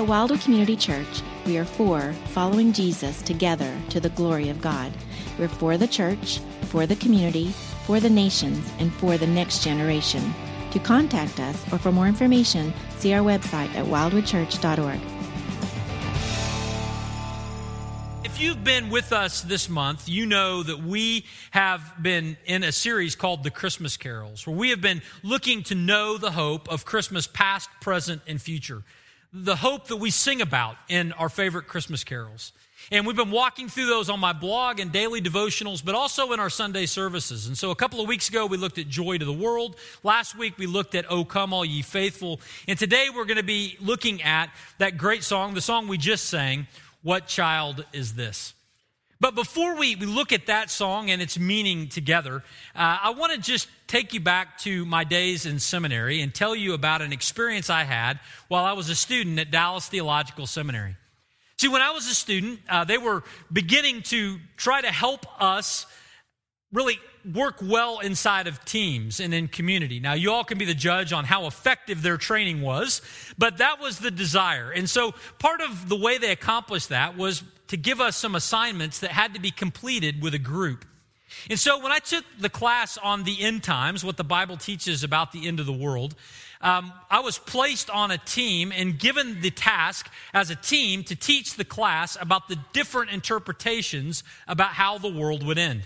At Wildwood Community Church, we are for following Jesus together to the glory of God. We're for the church, for the community, for the nations, and for the next generation. To contact us or for more information, see our website at wildwoodchurch.org. If you've been with us this month, you know that we have been in a series called The Christmas Carols, where we have been looking to know the hope of Christmas past, present, and future. The hope that we sing about in our favorite Christmas carols. And we've been walking through those on my blog and daily devotionals, but also in our Sunday services. And so a couple of weeks ago, we looked at Joy to the World. Last week, we looked at O Come All Ye Faithful. And today, we're going to be looking at that great song, the song we just sang, what child is this? But before we, we look at that song and its meaning together, uh, I want to just take you back to my days in seminary and tell you about an experience I had while I was a student at Dallas Theological Seminary. See, when I was a student, uh, they were beginning to try to help us really work well inside of teams and in community. Now, you all can be the judge on how effective their training was, but that was the desire. And so, part of the way they accomplished that was to give us some assignments that had to be completed with a group. And so, when I took the class on the end times, what the Bible teaches about the end of the world, um, I was placed on a team and given the task as a team to teach the class about the different interpretations about how the world would end.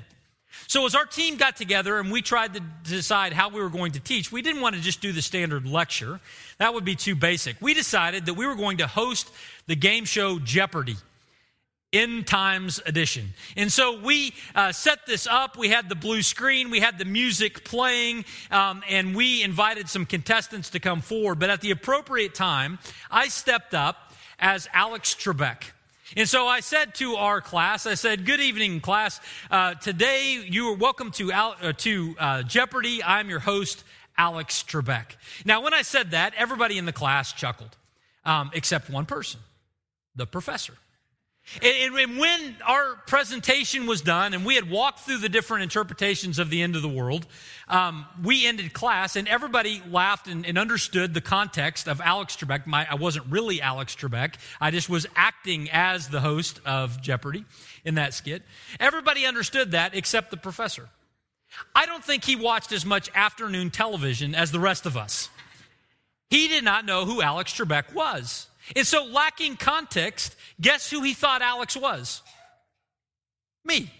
So, as our team got together and we tried to decide how we were going to teach, we didn't want to just do the standard lecture. That would be too basic. We decided that we were going to host the game show Jeopardy! End Times Edition. And so we uh, set this up. We had the blue screen, we had the music playing, um, and we invited some contestants to come forward. But at the appropriate time, I stepped up as Alex Trebek. And so I said to our class, I said, Good evening, class. Uh, today you are welcome to, uh, to uh, Jeopardy! I'm your host, Alex Trebek. Now, when I said that, everybody in the class chuckled, um, except one person, the professor. And, and, when our presentation was done and we had walked through the different interpretations of the end of the world, um, we ended class and everybody laughed and, and understood the context of Alex Trebek. My, I wasn't really Alex Trebek, I just was acting as the host of Jeopardy in that skit. Everybody understood that except the professor. I don't think he watched as much afternoon television as the rest of us. He did not know who Alex Trebek was. And so, lacking context, guess who he thought Alex was? Me.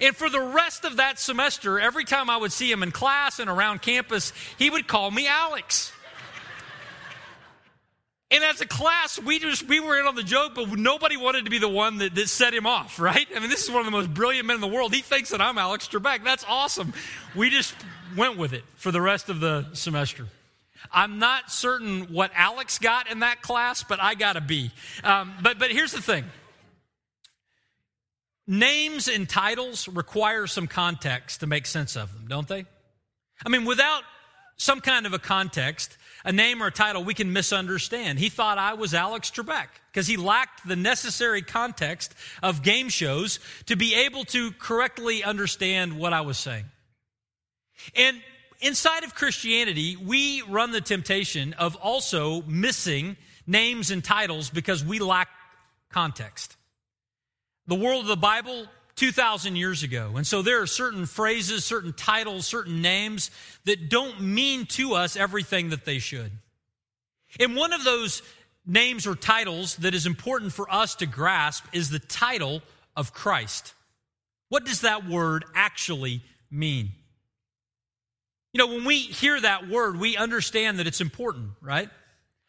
And for the rest of that semester, every time I would see him in class and around campus, he would call me Alex. And as a class, we just we were in on the joke, but nobody wanted to be the one that, that set him off, right? I mean, this is one of the most brilliant men in the world. He thinks that I'm Alex Trebek. That's awesome. We just went with it for the rest of the semester. I'm not certain what Alex got in that class, but I got a B. Um, but, but here's the thing names and titles require some context to make sense of them, don't they? I mean, without some kind of a context, a name or a title we can misunderstand. He thought I was Alex Trebek because he lacked the necessary context of game shows to be able to correctly understand what I was saying. And inside of Christianity, we run the temptation of also missing names and titles because we lack context. The world of the Bible, 2,000 years ago. And so there are certain phrases, certain titles, certain names that don't mean to us everything that they should. And one of those names or titles that is important for us to grasp is the title of Christ. What does that word actually mean? You know, when we hear that word, we understand that it's important, right?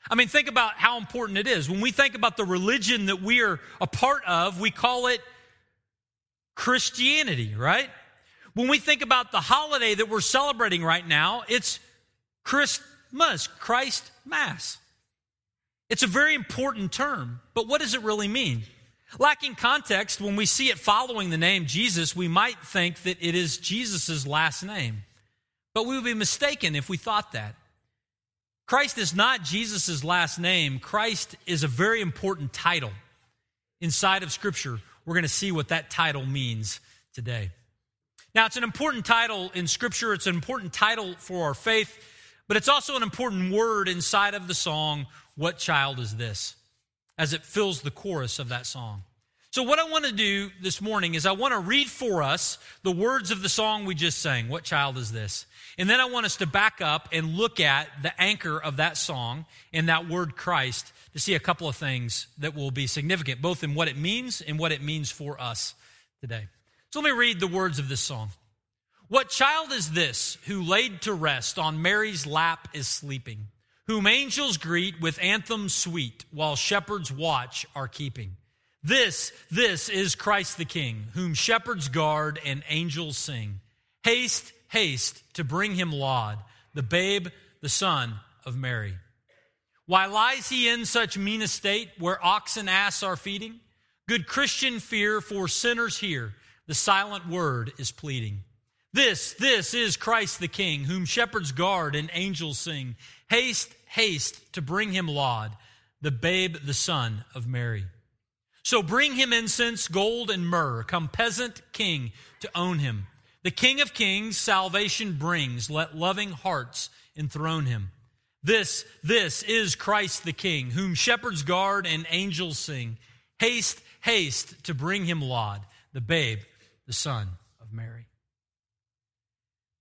I mean, think about how important it is. When we think about the religion that we are a part of, we call it Christianity, right? When we think about the holiday that we're celebrating right now, it's Christmas, Christ Mass. It's a very important term, but what does it really mean? Lacking context, when we see it following the name Jesus, we might think that it is Jesus' last name. But we would be mistaken if we thought that. Christ is not Jesus' last name. Christ is a very important title. Inside of Scripture, we're going to see what that title means today. Now, it's an important title in Scripture, it's an important title for our faith, but it's also an important word inside of the song, What Child Is This? as it fills the chorus of that song. So, what I want to do this morning is I want to read for us the words of the song we just sang. What child is this? And then I want us to back up and look at the anchor of that song and that word Christ to see a couple of things that will be significant, both in what it means and what it means for us today. So, let me read the words of this song. What child is this who laid to rest on Mary's lap is sleeping, whom angels greet with anthems sweet while shepherds watch are keeping? This, this is Christ the King, whom shepherds guard and angels sing. Haste, haste to bring him laud, the babe, the son of Mary. Why lies he in such mean estate where ox and ass are feeding? Good Christian fear for sinners here, the silent word is pleading. This, this is Christ the King, whom shepherds guard and angels sing. Haste, haste to bring him laud, the babe, the son of Mary. So bring him incense, gold, and myrrh. Come, peasant king, to own him. The King of kings salvation brings. Let loving hearts enthrone him. This, this is Christ the King, whom shepherds guard and angels sing. Haste, haste to bring him laud, the babe, the son of Mary.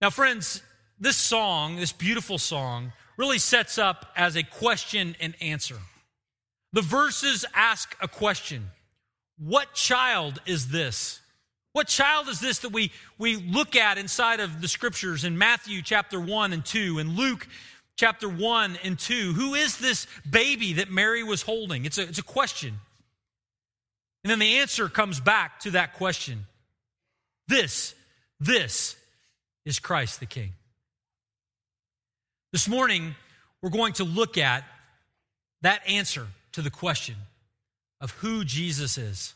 Now, friends, this song, this beautiful song, really sets up as a question and answer. The verses ask a question What child is this? What child is this that we, we look at inside of the scriptures in Matthew chapter 1 and 2 and Luke chapter 1 and 2? Who is this baby that Mary was holding? It's a, it's a question. And then the answer comes back to that question. This, this is Christ the King. This morning, we're going to look at that answer to the question of who Jesus is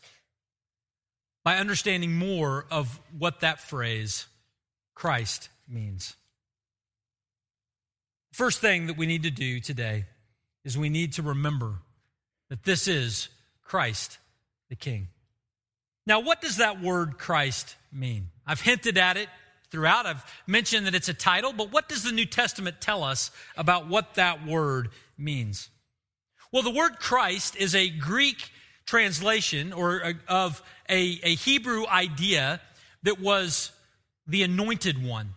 by understanding more of what that phrase, Christ, means. First thing that we need to do today is we need to remember that this is Christ the King. Now, what does that word Christ mean? I've hinted at it throughout. I've mentioned that it's a title, but what does the New Testament tell us about what that word means? Well, the word Christ is a Greek translation or of a, a Hebrew idea that was the anointed one,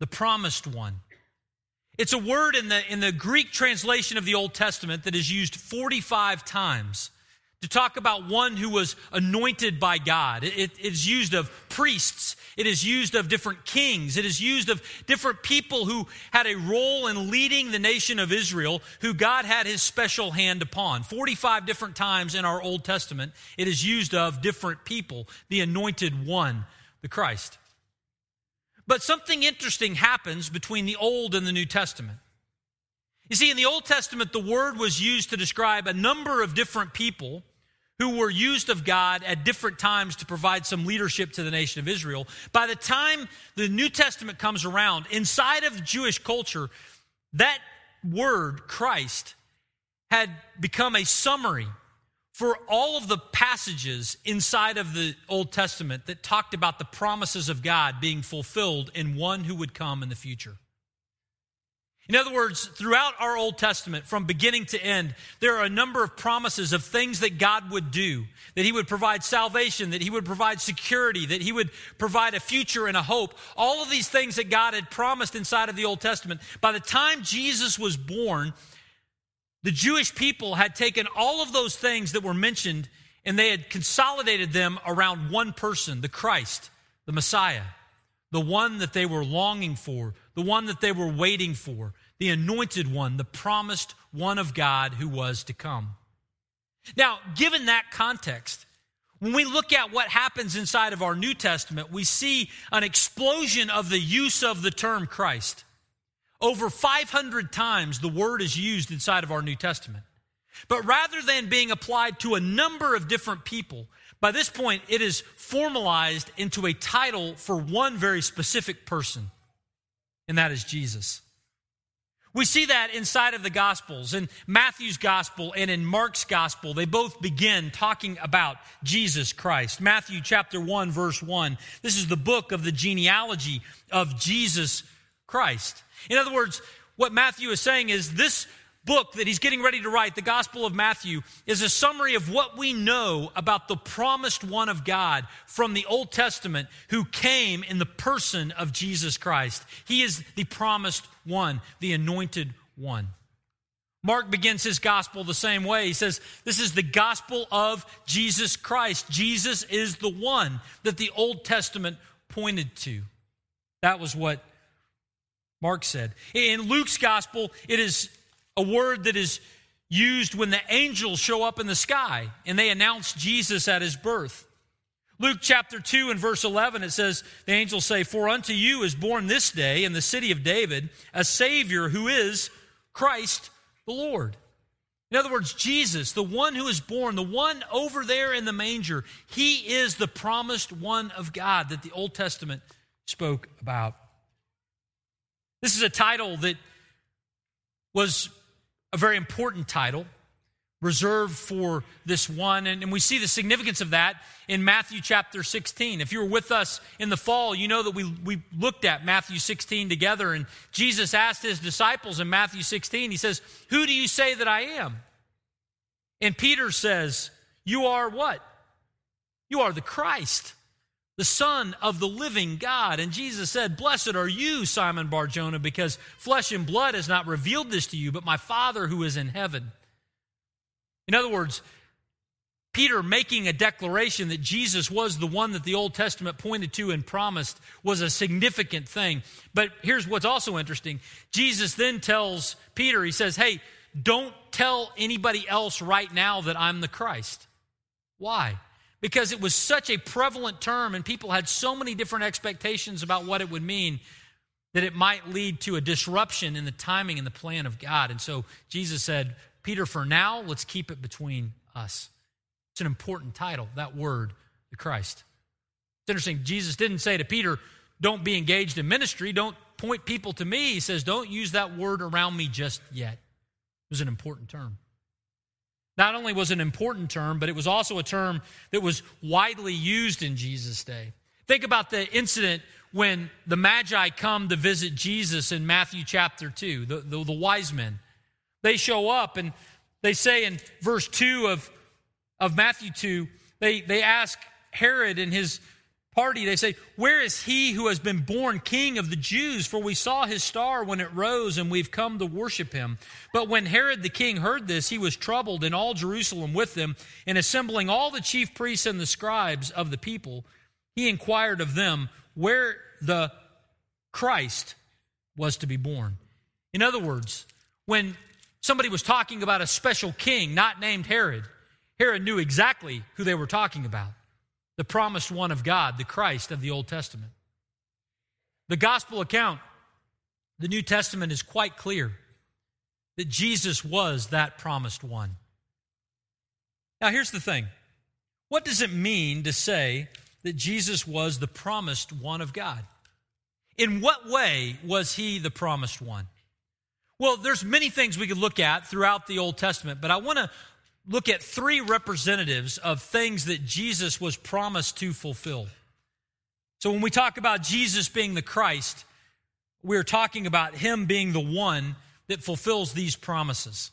the promised one. It's a word in the, in the Greek translation of the Old Testament that is used 45 times to talk about one who was anointed by God. It, it is used of priests. It is used of different kings. It is used of different people who had a role in leading the nation of Israel, who God had his special hand upon. 45 different times in our Old Testament, it is used of different people, the anointed one, the Christ. But something interesting happens between the Old and the New Testament. You see, in the Old Testament, the word was used to describe a number of different people who were used of God at different times to provide some leadership to the nation of Israel. By the time the New Testament comes around, inside of Jewish culture, that word, Christ, had become a summary for all of the passages inside of the Old Testament that talked about the promises of God being fulfilled in one who would come in the future. In other words, throughout our Old Testament, from beginning to end, there are a number of promises of things that God would do. That He would provide salvation, that He would provide security, that He would provide a future and a hope. All of these things that God had promised inside of the Old Testament. By the time Jesus was born, the Jewish people had taken all of those things that were mentioned and they had consolidated them around one person, the Christ, the Messiah the one that they were longing for, the one that they were waiting for, the anointed one, the promised one of God who was to come. Now, given that context, when we look at what happens inside of our New Testament, we see an explosion of the use of the term Christ. Over 500 times the word is used inside of our New Testament. But rather than being applied to a number of different people, by this point, it is formalized into a title for one very specific person, and that is Jesus. We see that inside of the Gospels. In Matthew's Gospel and in Mark's Gospel, they both begin talking about Jesus Christ. Matthew chapter 1, verse 1. This is the book of the genealogy of Jesus Christ. In other words, what Matthew is saying is this book that he's getting ready to write, the Gospel of Matthew, is a summary of what we know about the promised one of God from the Old Testament who came in the person of Jesus Christ. He is the promised one, the anointed one. Mark begins his gospel the same way. He says, This is the gospel of Jesus Christ. Jesus is the one that the Old Testament pointed to. That was what Mark said. In Luke's gospel, it is a word that is used when the angels show up in the sky and they announce Jesus at his birth. Luke chapter 2 and verse 11, it says, The angels say, For unto you is born this day in the city of David a Savior who is Christ the Lord. In other words, Jesus, the one who is born, the one over there in the manger, he is the promised one of God that the Old Testament spoke about. This is a title that was a very important title reserved for this one. And, and, we see the significance of that in Matthew chapter 16. If you were with us in the fall, you know that we, we looked at Matthew 16 together. And Jesus asked his disciples in Matthew 16, He says, Who do you say that I am? And Peter says, You are what? You are the Christ the Son of the living God. And Jesus said, Blessed are you, Simon Barjona, because flesh and blood has not revealed this to you, but my Father who is in heaven. In other words, Peter making a declaration that Jesus was the one that the Old Testament pointed to and promised was a significant thing. But here's what's also interesting Jesus then tells Peter, He says, Hey, don't tell anybody else right now that I'm the Christ. Why? Because it was such a prevalent term and people had so many different expectations about what it would mean that it might lead to a disruption in the timing and the plan of God. And so Jesus said, Peter, for now, let's keep it between us. It's an important title, that word, the Christ. It's interesting. Jesus didn't say to Peter, don't be engaged in ministry, don't point people to me. He says, don't use that word around me just yet. It was an important term. Not only was an important term, but it was also a term that was widely used in Jesus' day. Think about the incident when the Magi come to visit Jesus in Matthew chapter 2, the, the, the wise men. They show up and they say in verse 2 of, of Matthew 2, they, they ask Herod and his party, they say, Where is he who has been born king of the Jews? For we saw his star when it rose, and we've come to worship him. But when Herod the king heard this, he was troubled, and all Jerusalem with him. And assembling all the chief priests and the scribes of the people, he inquired of them where the Christ was to be born. In other words, when somebody was talking about a special king not named Herod, Herod knew exactly who they were talking about the promised one of God, the Christ of the Old Testament. The gospel account, the New Testament is quite clear that Jesus was that promised one. Now, here's the thing what does it mean to say that Jesus was the promised one of God? In what way was he the promised one? Well, there's many things we could look at throughout the Old Testament, but I want to look at three representatives of things that Jesus was promised to fulfill. So when we talk about Jesus being the Christ, we're talking about him being the one that fulfills these promises.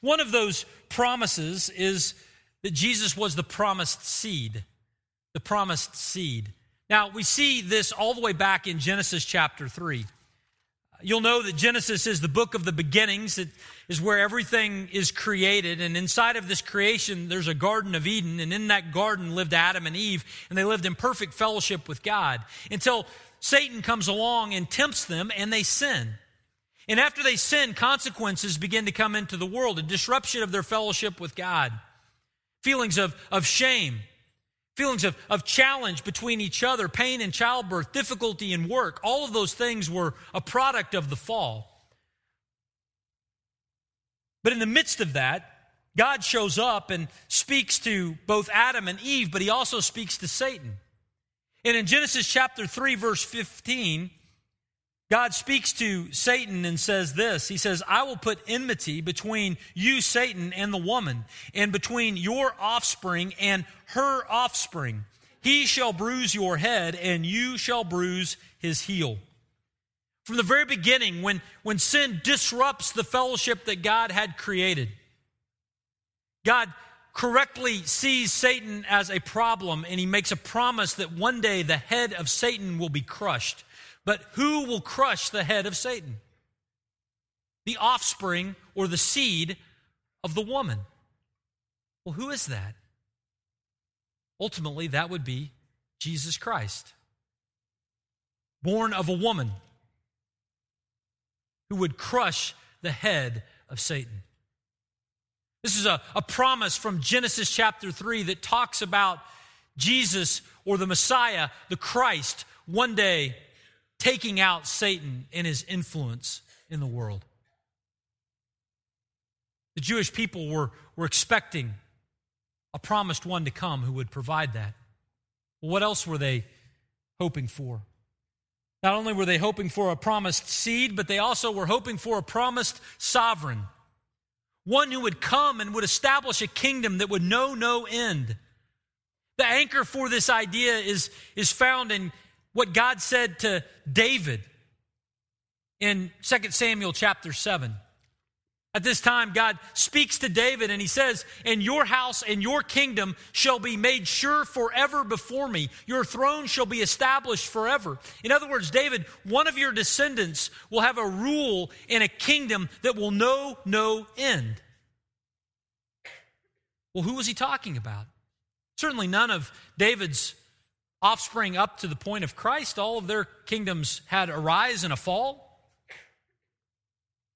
One of those promises is that Jesus was the promised seed. The promised seed. Now, we see this all the way back in Genesis chapter 3. You'll know that Genesis is the book of the beginnings. It is where everything is created. And inside of this creation, there's a Garden of Eden. And in that garden lived Adam and Eve. And they lived in perfect fellowship with God until Satan comes along and tempts them and they sin. And after they sin, consequences begin to come into the world, a disruption of their fellowship with God, feelings of, of shame, feelings of, of challenge between each other, pain in childbirth, difficulty in work. All of those things were a product of the fall. But in the midst of that, God shows up and speaks to both Adam and Eve, but he also speaks to Satan. And in Genesis chapter 3, verse 15, God speaks to Satan and says this He says, I will put enmity between you, Satan, and the woman, and between your offspring and her offspring. He shall bruise your head, and you shall bruise his heel. From the very beginning, when, when sin disrupts the fellowship that God had created, God correctly sees Satan as a problem and he makes a promise that one day the head of Satan will be crushed. But who will crush the head of Satan? The offspring or the seed of the woman. Well, who is that? Ultimately, that would be Jesus Christ, born of a woman who would crush the head of Satan. This is a, a promise from Genesis chapter 3 that talks about Jesus or the Messiah, the Christ, one day taking out Satan and his influence in the world. The Jewish people were, were expecting a promised one to come who would provide that. What else were they hoping for? Not only were they hoping for a promised seed, but they also were hoping for a promised sovereign. One who would come and would establish a kingdom that would know no end. The anchor for this idea is, is found in what God said to David in 2 Samuel chapter 7. At this time, God speaks to David and he says, And your house and your kingdom shall be made sure forever before me. Your throne shall be established forever. In other words, David, one of your descendants will have a rule in a kingdom that will know no end. Well, who was he talking about? Certainly none of David's offspring up to the point of Christ. All of their kingdoms had a rise and a fall.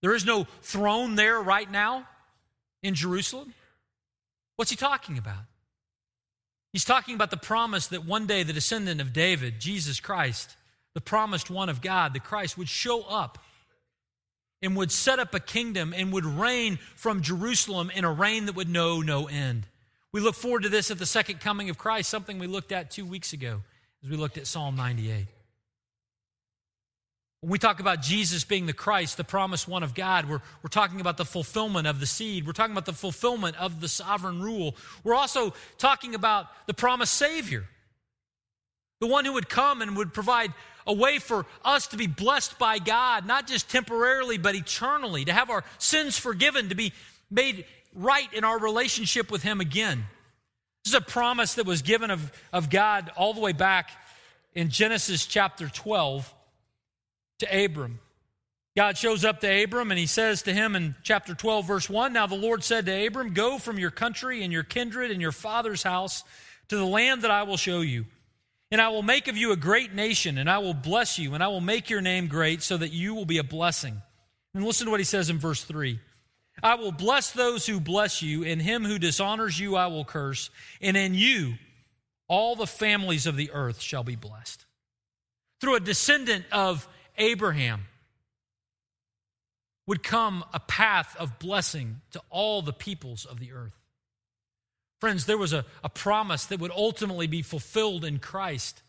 There is no throne there right now in Jerusalem. What's he talking about? He's talking about the promise that one day the descendant of David, Jesus Christ, the promised one of God, the Christ, would show up and would set up a kingdom and would reign from Jerusalem in a reign that would know no end. We look forward to this at the second coming of Christ, something we looked at two weeks ago as we looked at Psalm 98. When we talk about Jesus being the Christ, the promised one of God, we're, we're talking about the fulfillment of the seed. We're talking about the fulfillment of the sovereign rule. We're also talking about the promised Savior, the one who would come and would provide a way for us to be blessed by God, not just temporarily, but eternally, to have our sins forgiven, to be made right in our relationship with Him again. This is a promise that was given of, of God all the way back in Genesis chapter 12 to Abram. God shows up to Abram and he says to him in chapter 12, verse 1 Now the Lord said to Abram, Go from your country and your kindred and your father's house to the land that I will show you. And I will make of you a great nation, and I will bless you, and I will make your name great so that you will be a blessing. And listen to what he says in verse 3 I will bless those who bless you, and him who dishonors you I will curse, and in you all the families of the earth shall be blessed. Through a descendant of Abraham would come a path of blessing to all the peoples of the earth. Friends, there was a, a promise that would ultimately be fulfilled in Christ.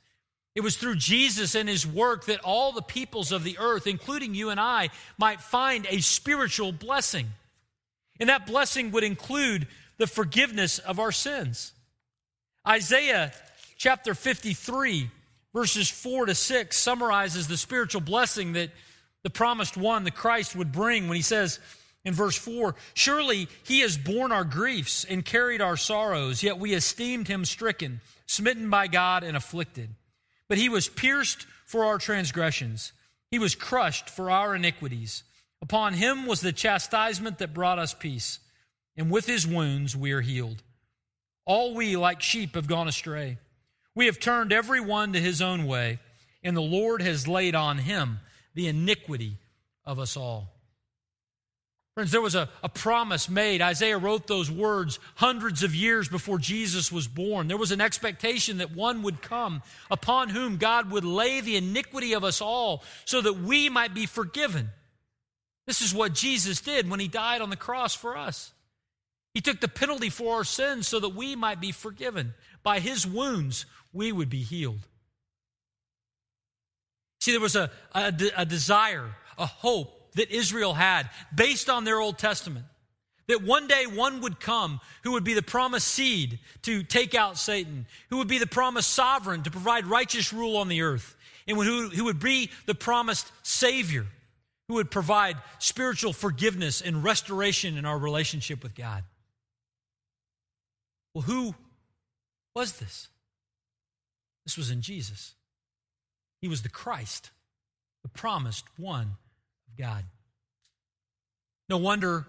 It was through Jesus and his work that all the peoples of the earth, including you and I, might find a spiritual blessing. And that blessing would include the forgiveness of our sins. Isaiah chapter 53 verses 4 to 6 summarizes the spiritual blessing that the promised one, the Christ, would bring when he says in verse 4 Surely he has borne our griefs and carried our sorrows, yet we esteemed him stricken, smitten by God, and afflicted. But he was pierced for our transgressions, he was crushed for our iniquities. Upon him was the chastisement that brought us peace, and with his wounds we are healed. All we, like sheep, have gone astray. We have turned every one to his own way, and the Lord has laid on him the iniquity of us all. Friends, there was a, a promise made. Isaiah wrote those words hundreds of years before Jesus was born. There was an expectation that one would come upon whom God would lay the iniquity of us all so that we might be forgiven. This is what Jesus did when he died on the cross for us. He took the penalty for our sins so that we might be forgiven. By his wounds, we would be healed. See, there was a, a, a desire, a hope that Israel had based on their Old Testament. That one day one would come who would be the promised seed to take out Satan, who would be the promised sovereign to provide righteous rule on the earth. and who, who would be the promised Savior, who would provide spiritual forgiveness and restoration in our relationship with God. Well, who was this? This was in Jesus. He was the Christ, the promised one of God. No wonder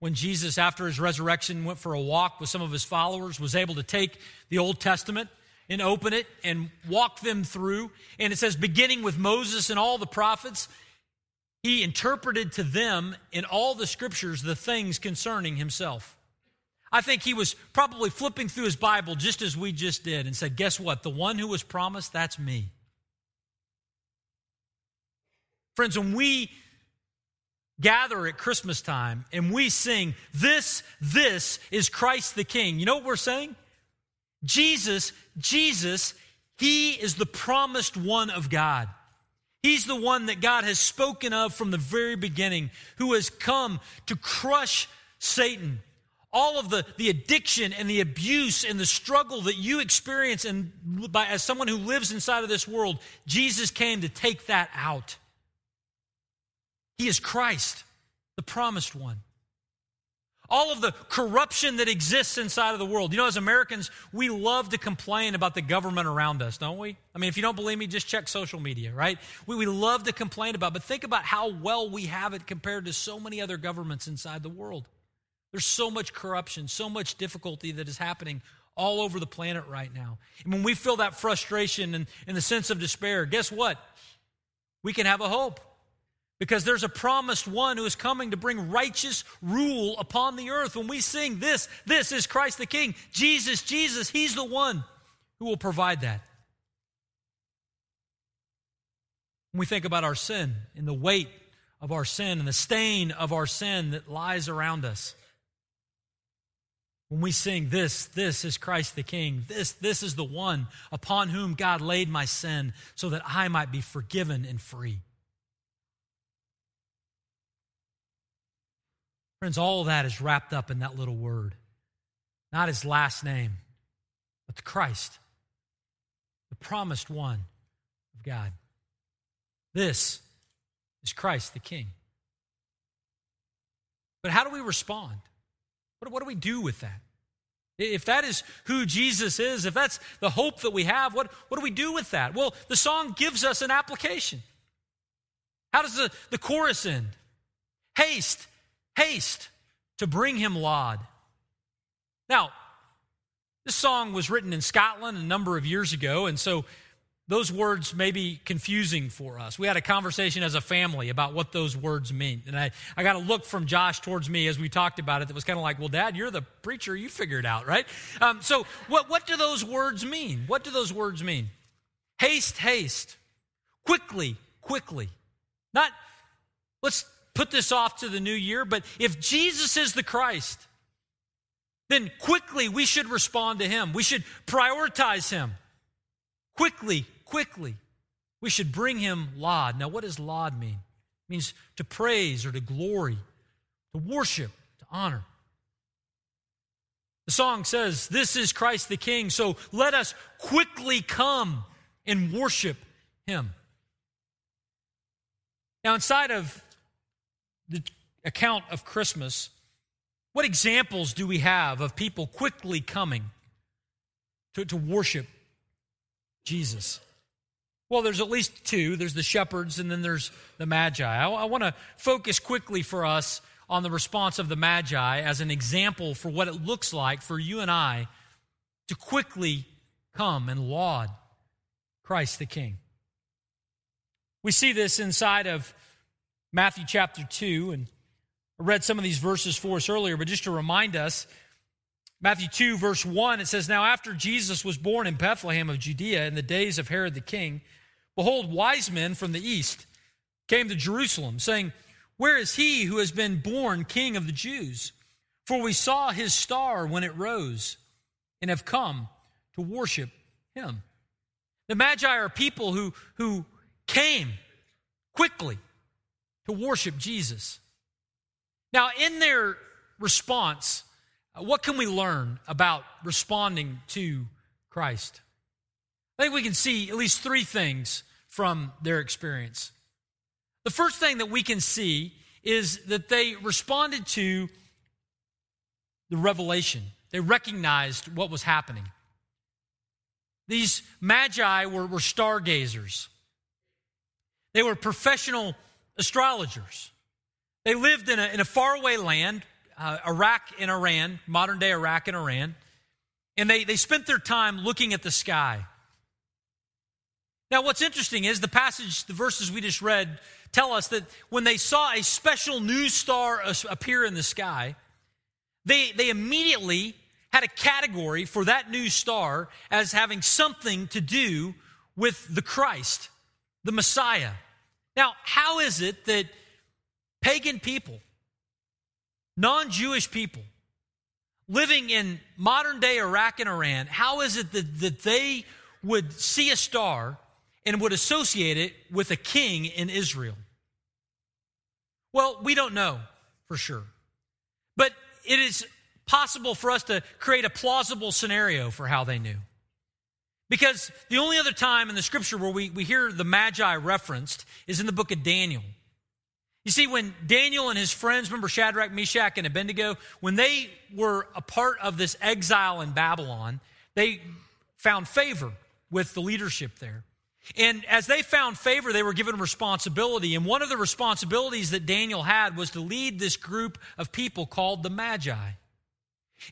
when Jesus, after his resurrection, went for a walk with some of his followers, was able to take the Old Testament and open it and walk them through. And it says, beginning with Moses and all the prophets, he interpreted to them in all the scriptures the things concerning himself. I think he was probably flipping through his Bible just as we just did and said, Guess what? The one who was promised, that's me. Friends, when we gather at Christmas time and we sing, This, this is Christ the King, you know what we're saying? Jesus, Jesus, He is the promised one of God. He's the one that God has spoken of from the very beginning, who has come to crush Satan. All of the, the addiction and the abuse and the struggle that you experience and by, as someone who lives inside of this world, Jesus came to take that out. He is Christ, the promised one. All of the corruption that exists inside of the world. You know, as Americans, we love to complain about the government around us, don't we? I mean, if you don't believe me, just check social media, right? We, we love to complain about, but think about how well we have it compared to so many other governments inside the world. There's so much corruption, so much difficulty that is happening all over the planet right now. And when we feel that frustration and, and the sense of despair, guess what? We can have a hope because there's a promised one who is coming to bring righteous rule upon the earth. When we sing this, this is Christ the King, Jesus, Jesus, He's the one who will provide that. When we think about our sin and the weight of our sin and the stain of our sin that lies around us, when we sing this, this is Christ the King, this, this is the one upon whom God laid my sin so that I might be forgiven and free. Friends, all that is wrapped up in that little word. Not his last name, but the Christ, the promised one of God. This is Christ the King. But how do we respond? What, what do we do with that? If that is who Jesus is, if that's the hope that we have, what, what do we do with that? Well, the song gives us an application. How does the, the chorus end? Haste, haste to bring him laud. Now, this song was written in Scotland a number of years ago, and so those words may be confusing for us. We had a conversation as a family about what those words mean. And I, I got a look from Josh towards me as we talked about it that was kind of like, well, Dad, you're the preacher. You figure it out, right? Um, so, what, what do those words mean? What do those words mean? Haste, haste. Quickly, quickly. Not, let's put this off to the new year, but if Jesus is the Christ, then quickly we should respond to him. We should prioritize him. Quickly, quickly. We should bring him laud. Now, what does laud mean? It means to praise or to glory, to worship, to honor. The song says, This is Christ the King, so let us quickly come and worship him. Now, inside of the account of Christmas, what examples do we have of people quickly coming to, to worship Jesus? Well, there's at least two. There's the shepherds, and then there's the Magi. I, I want to focus quickly for us on the response of the Magi as an example for what it looks like for you and I to quickly come and laud Christ the King. We see this inside of Matthew chapter 2. And I read some of these verses for us earlier, but just to remind us, Matthew 2, verse 1, it says, Now after Jesus was born in Bethlehem of Judea in the days of Herod the king, behold, wise men from the east came to Jerusalem, saying, Where is he who has been born king of the Jews? For we saw his star when it rose and have come to worship him. The Magi are people who, who came quickly to worship Jesus. Now, in their response, uh, what can we learn about responding to Christ? I think we can see at least three things from their experience. The first thing that we can see is that they responded to the revelation. They recognized what was happening. These magi were, were stargazers. They were professional astrologers. They lived in a, in a faraway land, uh, Iraq and Iran, modern day Iraq and Iran, and they, they spent their time looking at the sky. Now, what's interesting is the passage, the verses we just read, tell us that when they saw a special new star appear in the sky, they, they immediately had a category for that new star as having something to do with the Christ, the Messiah. Now, how is it that pagan people, non Jewish people, living in modern day Iraq and Iran, how is it that, that they would see a star and would associate it with a king in Israel? Well, we don't know for sure. But it is possible for us to create a plausible scenario for how they knew. Because the only other time in the scripture where we, we hear the Magi referenced is in the book of Daniel. You see, when Daniel and his friends, remember Shadrach, Meshach, and Abednego, when they were a part of this exile in Babylon, they found favor with the leadership there. And as they found favor, they were given responsibility. And one of the responsibilities that Daniel had was to lead this group of people called the Magi.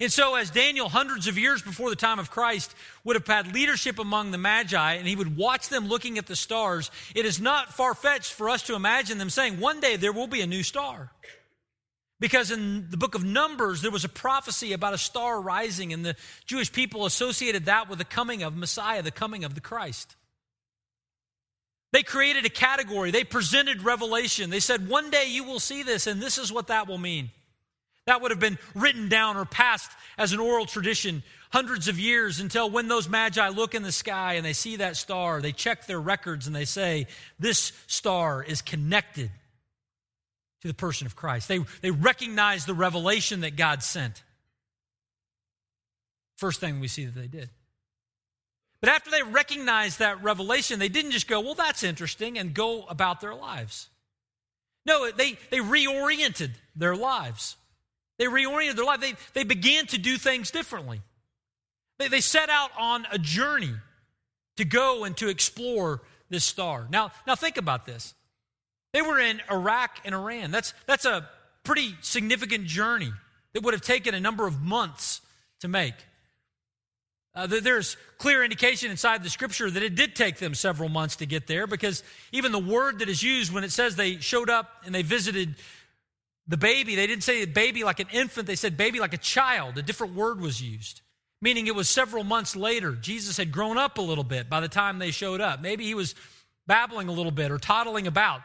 And so, as Daniel, hundreds of years before the time of Christ, would have had leadership among the Magi, and he would watch them looking at the stars, it is not far fetched for us to imagine them saying, One day there will be a new star. Because in the book of Numbers, there was a prophecy about a star rising, and the Jewish people associated that with the coming of Messiah, the coming of the Christ. They created a category, they presented revelation. They said, One day you will see this, and this is what that will mean. That would have been written down or passed as an oral tradition hundreds of years until when those magi look in the sky and they see that star, they check their records and they say, This star is connected to the person of Christ. They, they recognize the revelation that God sent. First thing we see that they did. But after they recognized that revelation, they didn't just go, Well, that's interesting, and go about their lives. No, they, they reoriented their lives. They reoriented their life. They, they began to do things differently. They, they set out on a journey to go and to explore this star. Now, now think about this. They were in Iraq and Iran. That's, that's a pretty significant journey that would have taken a number of months to make. Uh, there's clear indication inside the scripture that it did take them several months to get there because even the word that is used when it says they showed up and they visited the baby, they didn't say baby like an infant, they said baby like a child. A different word was used, meaning it was several months later. Jesus had grown up a little bit by the time they showed up. Maybe he was babbling a little bit or toddling about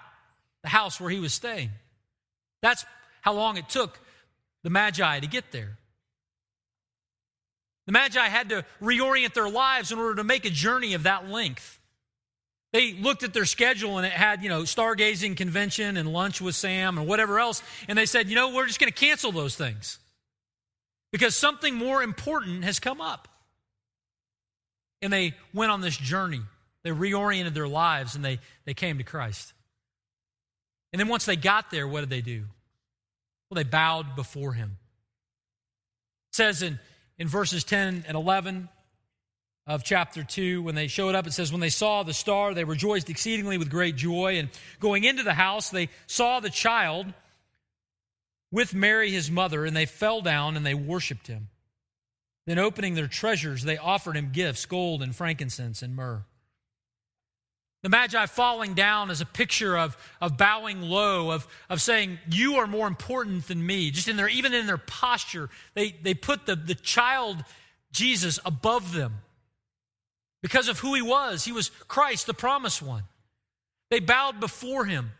the house where he was staying. That's how long it took the Magi to get there. The Magi had to reorient their lives in order to make a journey of that length. They looked at their schedule and it had, you know, stargazing convention and lunch with Sam and whatever else. And they said, you know, we're just going to cancel those things because something more important has come up. And they went on this journey. They reoriented their lives and they, they came to Christ. And then once they got there, what did they do? Well, they bowed before him. It says in, in verses 10 and 11, of chapter 2. When they showed up, it says, When they saw the star, they rejoiced exceedingly with great joy. And going into the house, they saw the child with Mary, his mother, and they fell down and they worshiped him. Then, opening their treasures, they offered him gifts gold and frankincense and myrrh. The Magi falling down is a picture of, of bowing low, of, of saying, You are more important than me. Just in their, even in their posture, they, they put the, the child Jesus above them because of who he was. He was Christ, the promised one. They bowed before him,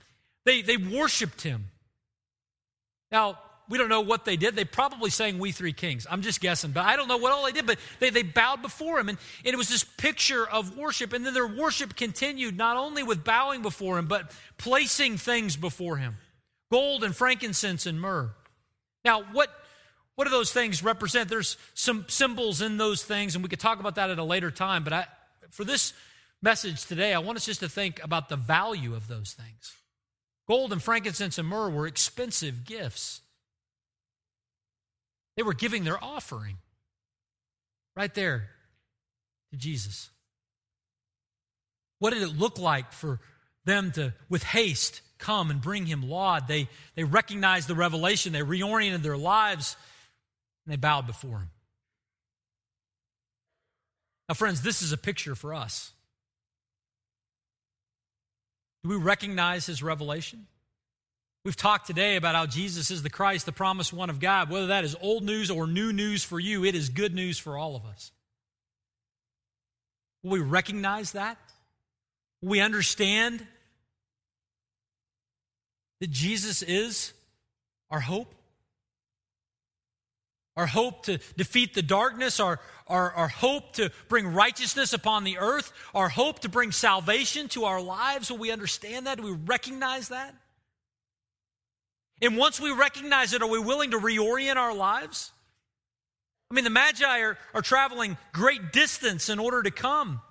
they, they worshiped him. Now, we don't know what they did. They probably sang We Three Kings. I'm just guessing, but I don't know what all they did, but they, they bowed before him. And, and it was this picture of worship. And then their worship continued not only with bowing before him, but placing things before him gold and frankincense and myrrh. Now, what, what do those things represent? There's some symbols in those things, and we could talk about that at a later time, but I, for this message today, I want us just to think about the value of those things. Gold and frankincense and myrrh were expensive gifts. They were giving their offering right there to Jesus. What did it look like for them to, with haste, come and bring him laud? They, they recognized the revelation, they reoriented their lives, and they bowed before him. Now, friends, this is a picture for us. Do we recognize his revelation? We've talked today about how Jesus is the Christ, the promised one of God. Whether that is old news or new news for you, it is good news for all of us. Will we recognize that? Will we understand that Jesus is our hope? Our hope to defeat the darkness, our, our, our hope to bring righteousness upon the earth, our hope to bring salvation to our lives. Will we understand that? Do we recognize that? And once we recognize it, are we willing to reorient our lives? I mean, the Magi are, are traveling great distance in order to come.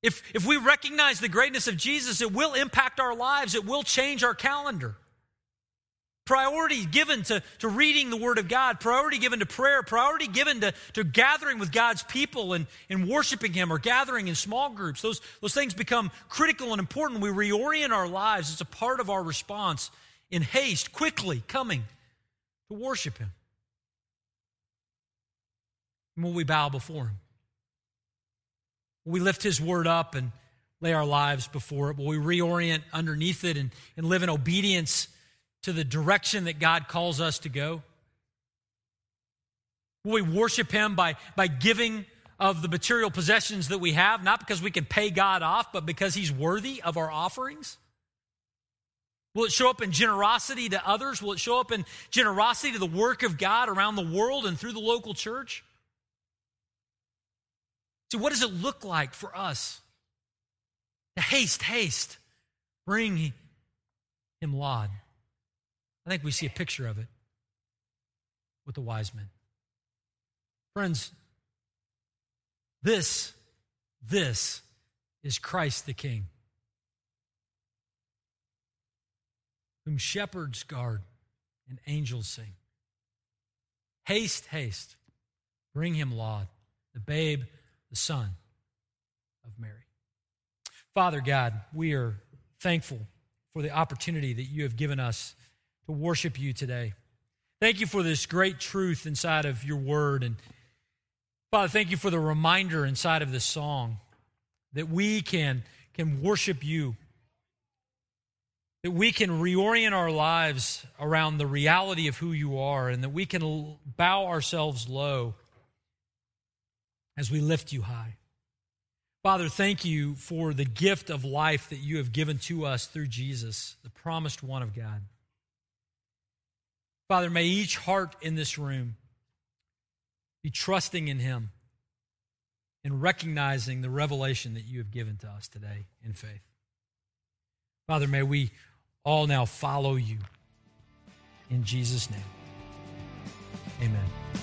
If, if we recognize the greatness of Jesus, it will impact our lives, it will change our calendar. Priority given to, to reading the Word of God, priority given to prayer, priority given to, to gathering with God's people and, and worshiping Him or gathering in small groups. Those, those things become critical and important. We reorient our lives. It's a part of our response in haste, quickly coming to worship Him. And will we bow before Him? Will we lift His Word up and lay our lives before it? Will we reorient underneath it and, and live in obedience to the direction that God calls us to go? Will we worship Him by, by giving of the material possessions that we have, not because we can pay God off, but because He's worthy of our offerings? Will it show up in generosity to others? Will it show up in generosity to the work of God around the world and through the local church? See, what does it look like for us to haste, haste, bring him laud? I think we see a picture of it with the wise men. Friends, this, this is Christ the King, whom shepherds guard and angels sing. Haste, haste, bring him laud, the babe, the son of Mary. Father God, we are thankful for the opportunity that you have given us to worship you today. Thank you for this great truth inside of your word. And Father, thank you for the reminder inside of this song that we can, can worship you, that we can reorient our lives around the reality of who you are, and that we can bow ourselves low as we lift you high. Father, thank you for the gift of life that you have given to us through Jesus, the promised one of God. Father, may each heart in this room be trusting in Him and recognizing the revelation that you have given to us today in faith. Father, may we all now follow you. In Jesus' name, amen.